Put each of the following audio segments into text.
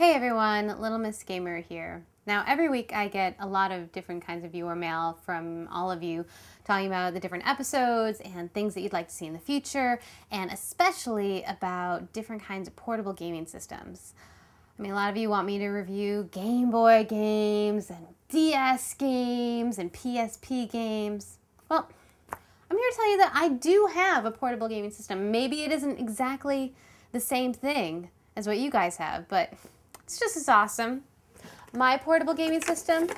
Hey everyone, Little Miss Gamer here. Now, every week I get a lot of different kinds of viewer mail from all of you talking about the different episodes and things that you'd like to see in the future, and especially about different kinds of portable gaming systems. I mean, a lot of you want me to review Game Boy games and DS games and PSP games. Well, I'm here to tell you that I do have a portable gaming system. Maybe it isn't exactly the same thing as what you guys have, but it's just as awesome. My portable gaming system,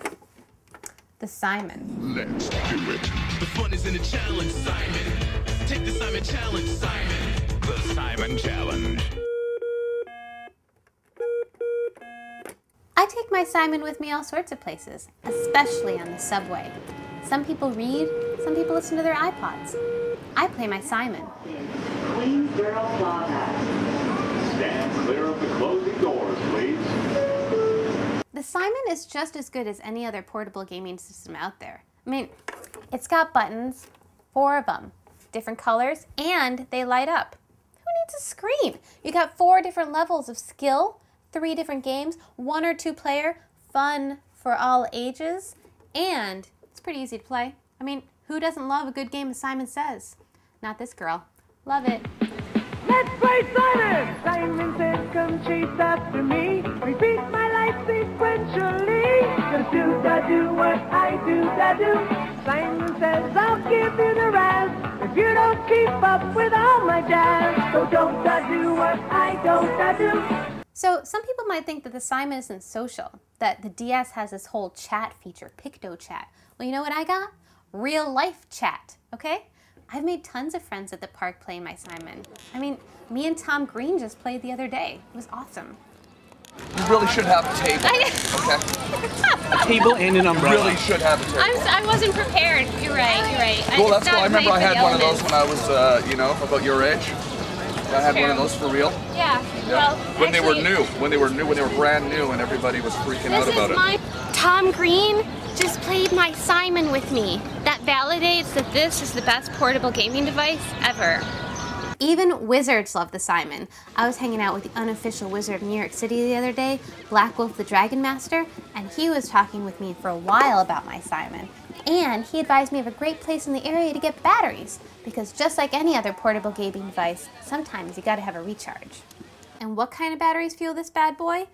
the Simon. Let's do it. The fun is in the challenge, Simon. Take the Simon challenge, Simon. The Simon challenge. I take my Simon with me all sorts of places, especially on the subway. Some people read, some people listen to their iPods. I play my Simon. Queensboro Plaza. Stand clear of the closing doors, please. The Simon is just as good as any other portable gaming system out there. I mean, it's got buttons, four of them, different colors, and they light up. Who needs a screen? You got four different levels of skill, three different games, one or two player, fun for all ages, and it's pretty easy to play. I mean, who doesn't love a good game of Simon Says? Not this girl. Love it. Let's play Simon! Come chase after me. Repeat my life sequentially. Do da do what I do da do. Simon says, I'll give you the if you don't keep up with all my jazz. So don't da do what I don't da do. So, some people might think that the Simon isn't social, that the DS has this whole chat feature, Picto Chat. Well, you know what I got? Real life chat, okay? I've made tons of friends at the park playing my Simon. I mean, me and Tom Green just played the other day. It was awesome. You really should have a table. I- Okay. A table and an umbrella. You really should have a table. I'm, s- I wasn't prepared. You're right. You're right. Well, it's that's cool. I remember I had one of those when I was, uh, you know, about your age. I had one of those for real. Yeah. Yeah. Well, when they were new, when they were new, when they were brand new, and everybody was freaking out about it. my Tom Green just played my Simon with me. That validates that this is the best portable gaming device ever. Even wizards love the Simon. I was hanging out with the unofficial wizard of New York City the other day, Black Wolf the Dragon Master, and he was talking with me for a while about my Simon. And he advised me of a great place in the area to get batteries, because just like any other portable gaming device, sometimes you gotta have a recharge. And what kind of batteries fuel this bad boy?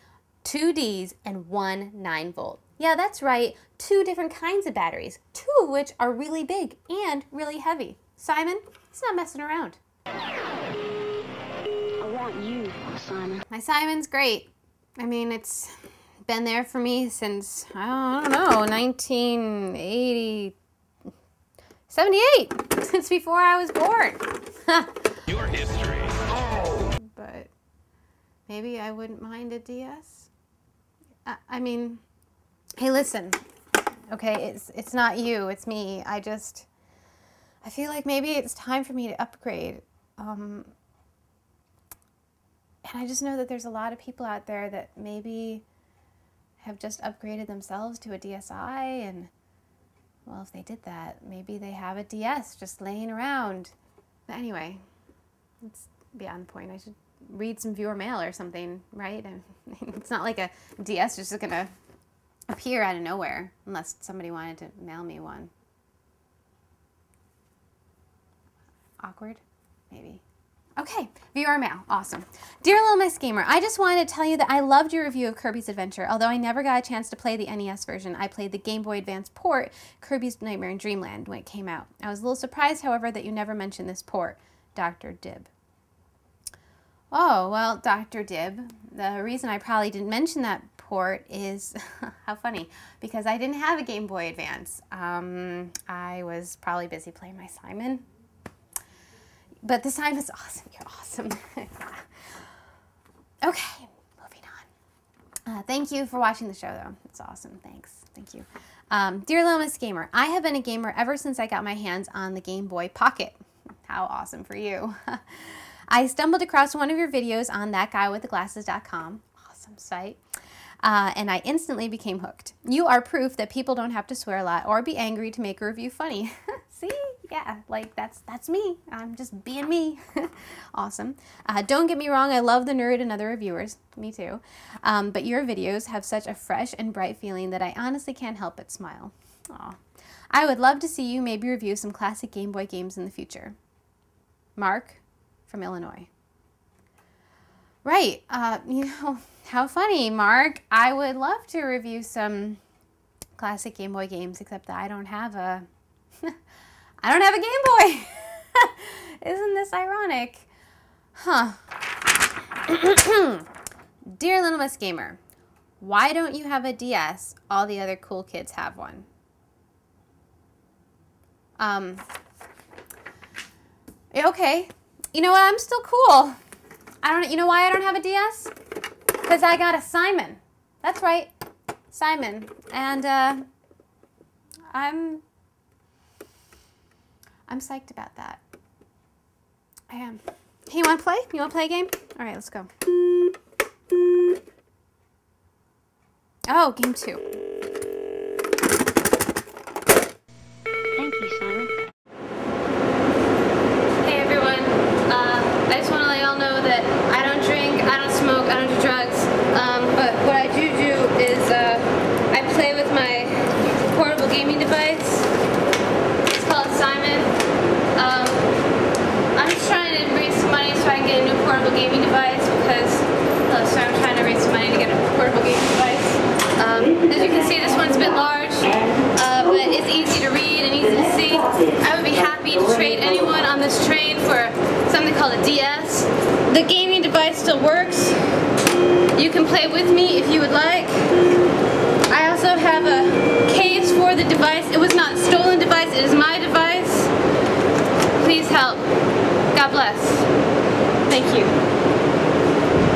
Two Ds and one 9 volt. Yeah, that's right, two different kinds of batteries, two of which are really big and really heavy. Simon, he's not messing around. I want you, Simon. My Simon's great. I mean, it's been there for me since, I don't know, 1980. 78! Since before I was born. Your history. but maybe I wouldn't mind a DS. I, mean, hey, listen. Okay, it's it's not you, it's me. I just I feel like maybe it's time for me to upgrade. Um, and I just know that there's a lot of people out there that maybe have just upgraded themselves to a DSi and well, if they did that, maybe they have a DS just laying around. But anyway, it's beyond the point. I should read some viewer mail or something, right? It's not like a DS is just gonna appear out of nowhere unless somebody wanted to mail me one. Awkward? Maybe. Okay, viewer mail. Awesome. Dear Little Miss Gamer, I just wanted to tell you that I loved your review of Kirby's Adventure. Although I never got a chance to play the NES version, I played the Game Boy Advance port, Kirby's Nightmare in Dreamland, when it came out. I was a little surprised, however, that you never mentioned this port, Dr. Dib. Oh, well, Dr. Dib, the reason I probably didn't mention that port is how funny, because I didn't have a Game Boy Advance. Um, I was probably busy playing my Simon. But the Simon's awesome. You're awesome. okay, moving on. Uh, thank you for watching the show, though. It's awesome. Thanks. Thank you. Um, Dear Miss Gamer, I have been a gamer ever since I got my hands on the Game Boy Pocket. How awesome for you. I stumbled across one of your videos on thatguywiththeglasses.com. Awesome site. Uh, and I instantly became hooked. You are proof that people don't have to swear a lot or be angry to make a review funny. See? yeah, like that's that's me. I'm just being me. awesome. Uh, don't get me wrong, I love the nerd and other reviewers. Me too. Um, but your videos have such a fresh and bright feeling that I honestly can't help but smile. Aw. I would love to see you maybe review some classic Game Boy games in the future. Mark from Illinois. Right. Uh, you know, how funny, Mark. I would love to review some classic Game Boy games, except that I don't have a I don't have a Game Boy. Isn't this ironic? Huh. Dear Little Miss Gamer, why don't you have a DS? All the other cool kids have one. Um, okay. You know what? I'm still cool. I don't. You know why I don't have a DS? Because I got a Simon. That's right, Simon. And uh, I'm. I'm psyched about that. I am. Hey, you want to play? You want to play a game? All right, let's go. Oh, game two. Thank you, Simon. Hey everyone, uh, I just want to let y'all know that I don't drink, I don't smoke, I don't do drugs. Um, but what I do do is uh, I play with my device. It's called Simon. Um, I'm just trying to raise some money so I can get a new portable gaming device because uh, so I'm trying to raise some money to get a portable gaming device. Um, as you can see, this one's a bit large, uh, but it's easy to read and easy to see. I would be happy to trade anyone on this train for something called a DS. The gaming device still works. You can play with me if you would like. I also have a case for the device. It was not a stolen device, it is my device. Please help. God bless. Thank you.